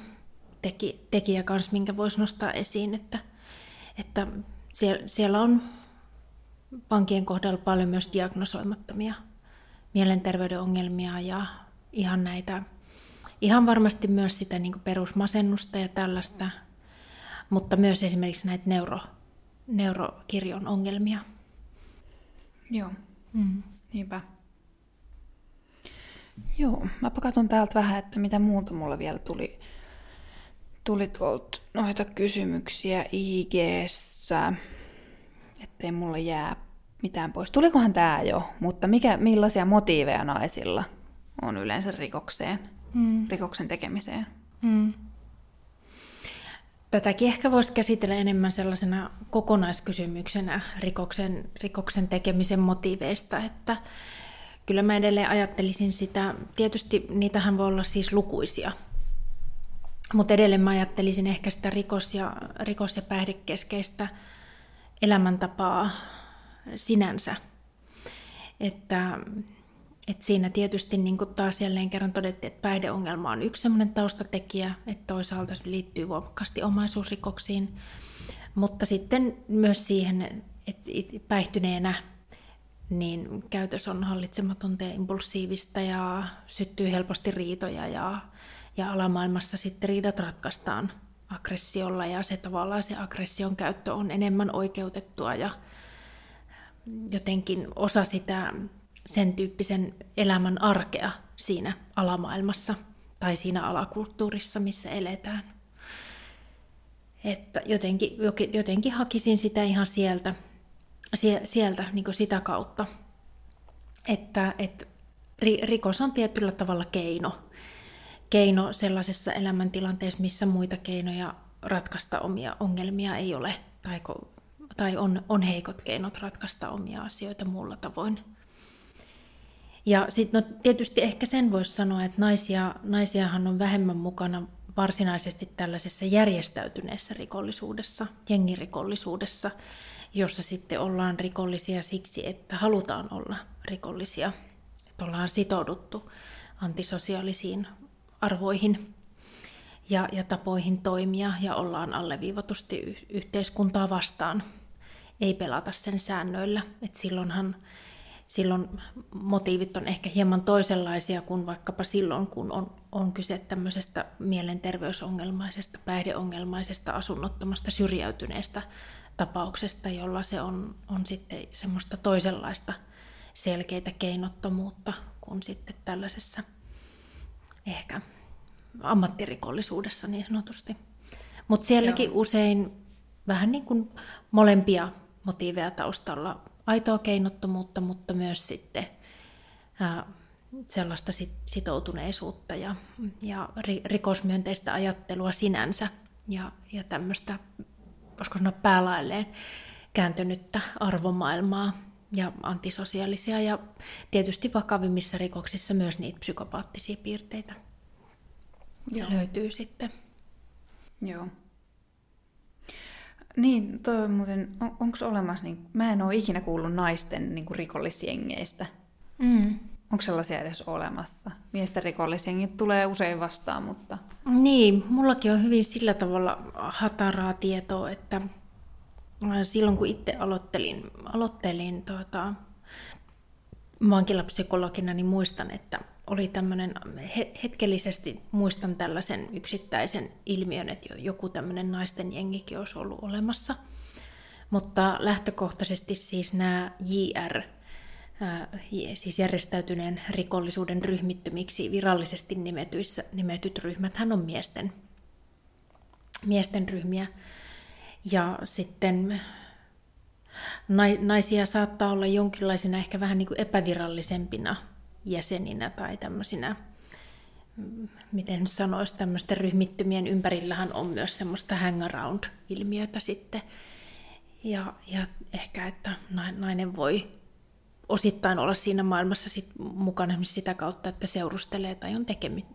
teki, tekijä kanssa, minkä voisi nostaa esiin, että, että siellä, siellä on vankien kohdalla paljon myös diagnosoimattomia mielenterveyden ongelmia ja ihan näitä, ihan varmasti myös sitä niin perusmasennusta ja tällaista, mutta myös esimerkiksi näitä neuro, neurokirjon ongelmia. Joo, mm. niinpä. Joo, mä katson täältä vähän, että mitä muuta mulla vielä tuli tuli tuolta noita kysymyksiä ig ettei mulle jää mitään pois. Tulikohan tämä jo, mutta mikä, millaisia motiiveja naisilla on yleensä rikokseen, mm. rikoksen tekemiseen? Mm. Tätäkin ehkä voisi käsitellä enemmän sellaisena kokonaiskysymyksenä rikoksen, rikoksen tekemisen motiiveista, että kyllä mä edelleen ajattelisin sitä, tietysti niitähän voi olla siis lukuisia mutta edelleen mä ajattelisin ehkä sitä rikos- ja, rikos- ja päihdekeskeistä elämäntapaa sinänsä. Että, että siinä tietysti niin kuin taas jälleen kerran todettiin, että päihdeongelma on yksi sellainen taustatekijä, että toisaalta se liittyy voimakkaasti omaisuusrikoksiin, mutta sitten myös siihen, että päihtyneenä niin käytös on hallitsematonta ja impulsiivista ja syttyy helposti riitoja ja ja alamaailmassa sitten riidat ratkaistaan aggressiolla ja se tavallaan se aggression käyttö on enemmän oikeutettua ja jotenkin osa sitä sen tyyppisen elämän arkea siinä alamaailmassa tai siinä alakulttuurissa, missä eletään. Että jotenkin, jotenkin hakisin sitä ihan sieltä, sieltä niin sitä kautta, että, että rikos on tietyllä tavalla keino keino sellaisessa elämäntilanteessa, missä muita keinoja ratkaista omia ongelmia ei ole, tai, tai on, on heikot keinot ratkaista omia asioita muulla tavoin. Ja sitten no, tietysti ehkä sen voisi sanoa, että naisia, naisiahan on vähemmän mukana varsinaisesti tällaisessa järjestäytyneessä rikollisuudessa, jengirikollisuudessa, jossa sitten ollaan rikollisia siksi, että halutaan olla rikollisia, että ollaan sitouduttu antisosiaalisiin arvoihin ja, ja tapoihin toimia ja ollaan alleviivatusti yhteiskuntaa vastaan. Ei pelata sen säännöillä. Et silloinhan, silloin motiivit on ehkä hieman toisenlaisia kuin vaikkapa silloin, kun on, on kyse tämmöisestä mielenterveysongelmaisesta, päihdeongelmaisesta, asunnottomasta, syrjäytyneestä tapauksesta, jolla se on, on sitten semmoista toisenlaista selkeitä keinottomuutta kuin sitten tällaisessa ehkä ammattirikollisuudessa niin sanotusti. Mutta sielläkin Joo. usein vähän niin kuin molempia motiiveja taustalla. Aitoa keinottomuutta, mutta myös sitten ää, sellaista sitoutuneisuutta ja, ja rikosmyönteistä ajattelua sinänsä ja, ja tämmöistä, voisiko sanoa päälailleen kääntynyttä arvomaailmaa ja antisosiaalisia ja tietysti vakavimmissa rikoksissa myös niitä psykopaattisia piirteitä Joo. löytyy sitten. Joo. Niin, toi on muuten, on, onko olemassa, niin, mä en ole ikinä kuullut naisten niin kuin rikollisjengeistä. Mm. Onko sellaisia edes olemassa? Miesten rikollisjengit tulee usein vastaan, mutta... Niin, mullakin on hyvin sillä tavalla hataraa tietoa, että silloin kun itse aloittelin, aloittelin tuota, vankilapsykologina, niin muistan, että oli tämmöinen, hetkellisesti muistan tällaisen yksittäisen ilmiön, että joku tämmöinen naisten jengikin olisi ollut olemassa. Mutta lähtökohtaisesti siis nämä JR, siis järjestäytyneen rikollisuuden ryhmittymiksi virallisesti nimetyissä, nimetyt ryhmät, hän on miesten, miesten ryhmiä. Ja sitten naisia saattaa olla jonkinlaisina ehkä vähän niin kuin epävirallisempina jäseninä tai tämmöisinä, mm, miten sanoisi, tämmöisten ryhmittymien ympärillähän on myös semmoista hangaround-ilmiötä sitten. Ja, ja ehkä, että nainen voi osittain olla siinä maailmassa sit mukana sitä kautta, että seurustelee tai on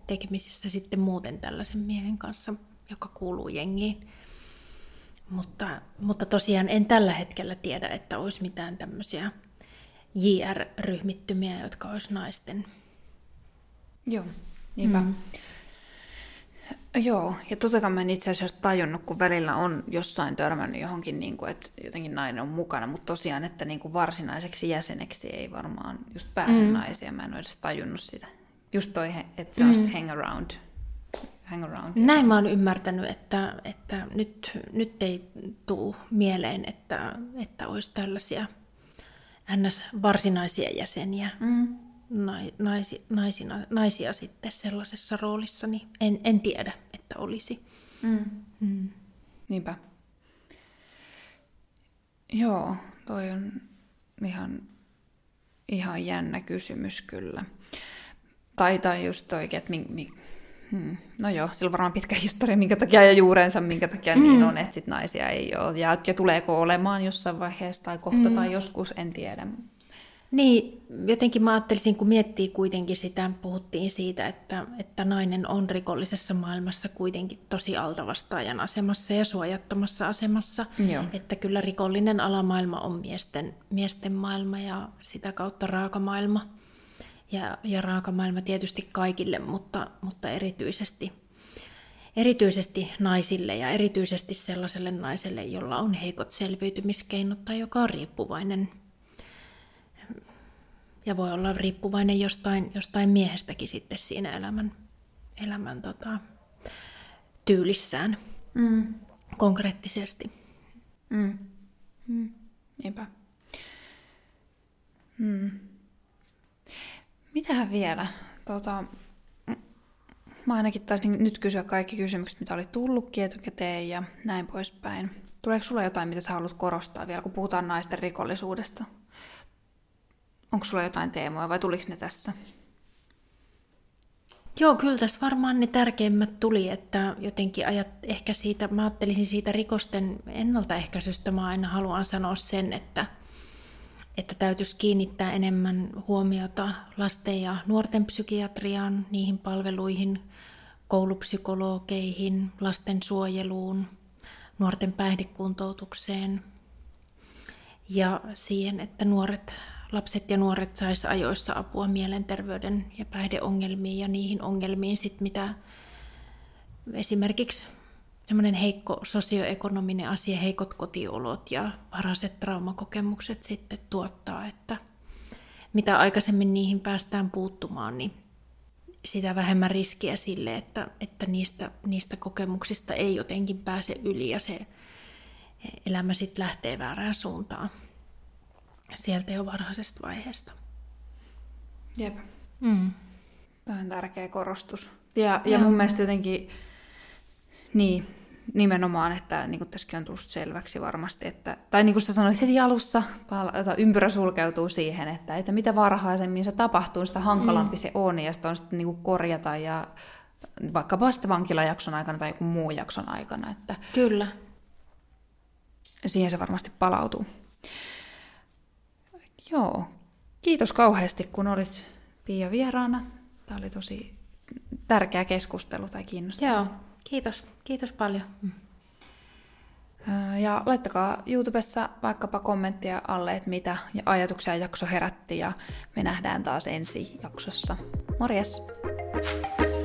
tekemisissä sitten muuten tällaisen miehen kanssa, joka kuuluu jengiin. Mutta, mutta tosiaan en tällä hetkellä tiedä, että olisi mitään tämmöisiä JR-ryhmittymiä, jotka olisi naisten. Joo, niinpä. Mm. Joo, ja totta mä en itse asiassa tajunnut, kun välillä on jossain törmännyt johonkin, niin kuin, että jotenkin nainen on mukana, mutta tosiaan, että niin kuin varsinaiseksi jäseneksi ei varmaan just pääse mm. naisia, mä en ole edes tajunnut sitä. Just toi, että se on mm. hang around. Hang around Näin mä oon ymmärtänyt, että, että nyt, nyt ei tule mieleen, että, että olisi tällaisia ns. varsinaisia jäseniä, mm. naisi, naisina, naisia sitten sellaisessa roolissa, niin en, en tiedä, että olisi. Mm. Mm. Niinpä. Joo, toi on ihan, ihan jännä kysymys kyllä. Tai, tai just toi, että mi, mi, Hmm. No joo, sillä on varmaan pitkä historia, minkä takia ja juurensa, minkä takia mm. niin on, että sit naisia ei ole. Ja, ja tuleeko olemaan jossain vaiheessa tai kohta mm. tai joskus, en tiedä. Niin, jotenkin mä ajattelisin, kun miettii kuitenkin sitä, puhuttiin siitä, että, että nainen on rikollisessa maailmassa kuitenkin tosi altavastaajan asemassa ja suojattomassa asemassa. Joo. Että kyllä rikollinen alamaailma on miesten, miesten maailma ja sitä kautta raakamaailma ja, ja raakamaailma tietysti kaikille, mutta, mutta erityisesti, erityisesti naisille ja erityisesti sellaiselle naiselle, jolla on heikot selviytymiskeinot tai joka on riippuvainen ja voi olla riippuvainen jostain, jostain miehestäkin sitten siinä elämän, elämän tota, tyylissään mm. konkreettisesti. Mm. Mm. Niinpä. Mm. Mitähän vielä? Tota, mä ainakin taisin nyt kysyä kaikki kysymykset, mitä oli tullutkin etukäteen ja näin poispäin. Tuleeko sulla jotain, mitä sä haluat korostaa vielä, kun puhutaan naisten rikollisuudesta? Onko sulla jotain teemoja vai tuliko ne tässä? Joo, kyllä tässä varmaan ne tärkeimmät tuli, että jotenkin ajat, ehkä siitä, mä ajattelisin siitä rikosten ennaltaehkäisystä, mä aina haluan sanoa sen, että – että täytyisi kiinnittää enemmän huomiota lasten ja nuorten psykiatriaan, niihin palveluihin, koulupsykologeihin, lastensuojeluun, nuorten päihdekuntoutukseen ja siihen, että nuoret, lapset ja nuoret saisi ajoissa apua mielenterveyden ja päihdeongelmiin ja niihin ongelmiin, sit mitä esimerkiksi semmoinen heikko sosioekonominen asia, heikot kotiolot ja varhaiset traumakokemukset sitten tuottaa, että mitä aikaisemmin niihin päästään puuttumaan, niin sitä vähemmän riskiä sille, että, että niistä, niistä kokemuksista ei jotenkin pääse yli ja se elämä sitten lähtee väärään suuntaan sieltä jo varhaisesta vaiheesta. Jep. Mm. Tämä on tärkeä korostus. Ja, ja mun mielestä jotenkin, niin, nimenomaan, että niin kuin tässäkin on tullut selväksi varmasti, että, tai niin kuin sä sanoit heti alussa, ympyrä sulkeutuu siihen, että, että mitä varhaisemmin se tapahtuu, sitä hankalampi mm. se on, ja sitä on sitten niin kuin korjata, ja vaikkapa sitten vankilajakson aikana tai joku muu jakson aikana. Että Kyllä. Siihen se varmasti palautuu. Joo, kiitos kauheasti, kun olit Pia vieraana. Tämä oli tosi tärkeä keskustelu tai kiinnostava. Joo, kiitos. Kiitos paljon. Mm. Ja laittakaa YouTubessa vaikkapa kommenttia alle, että mitä ajatuksia jakso herätti ja me nähdään taas ensi jaksossa. Morjes! thank you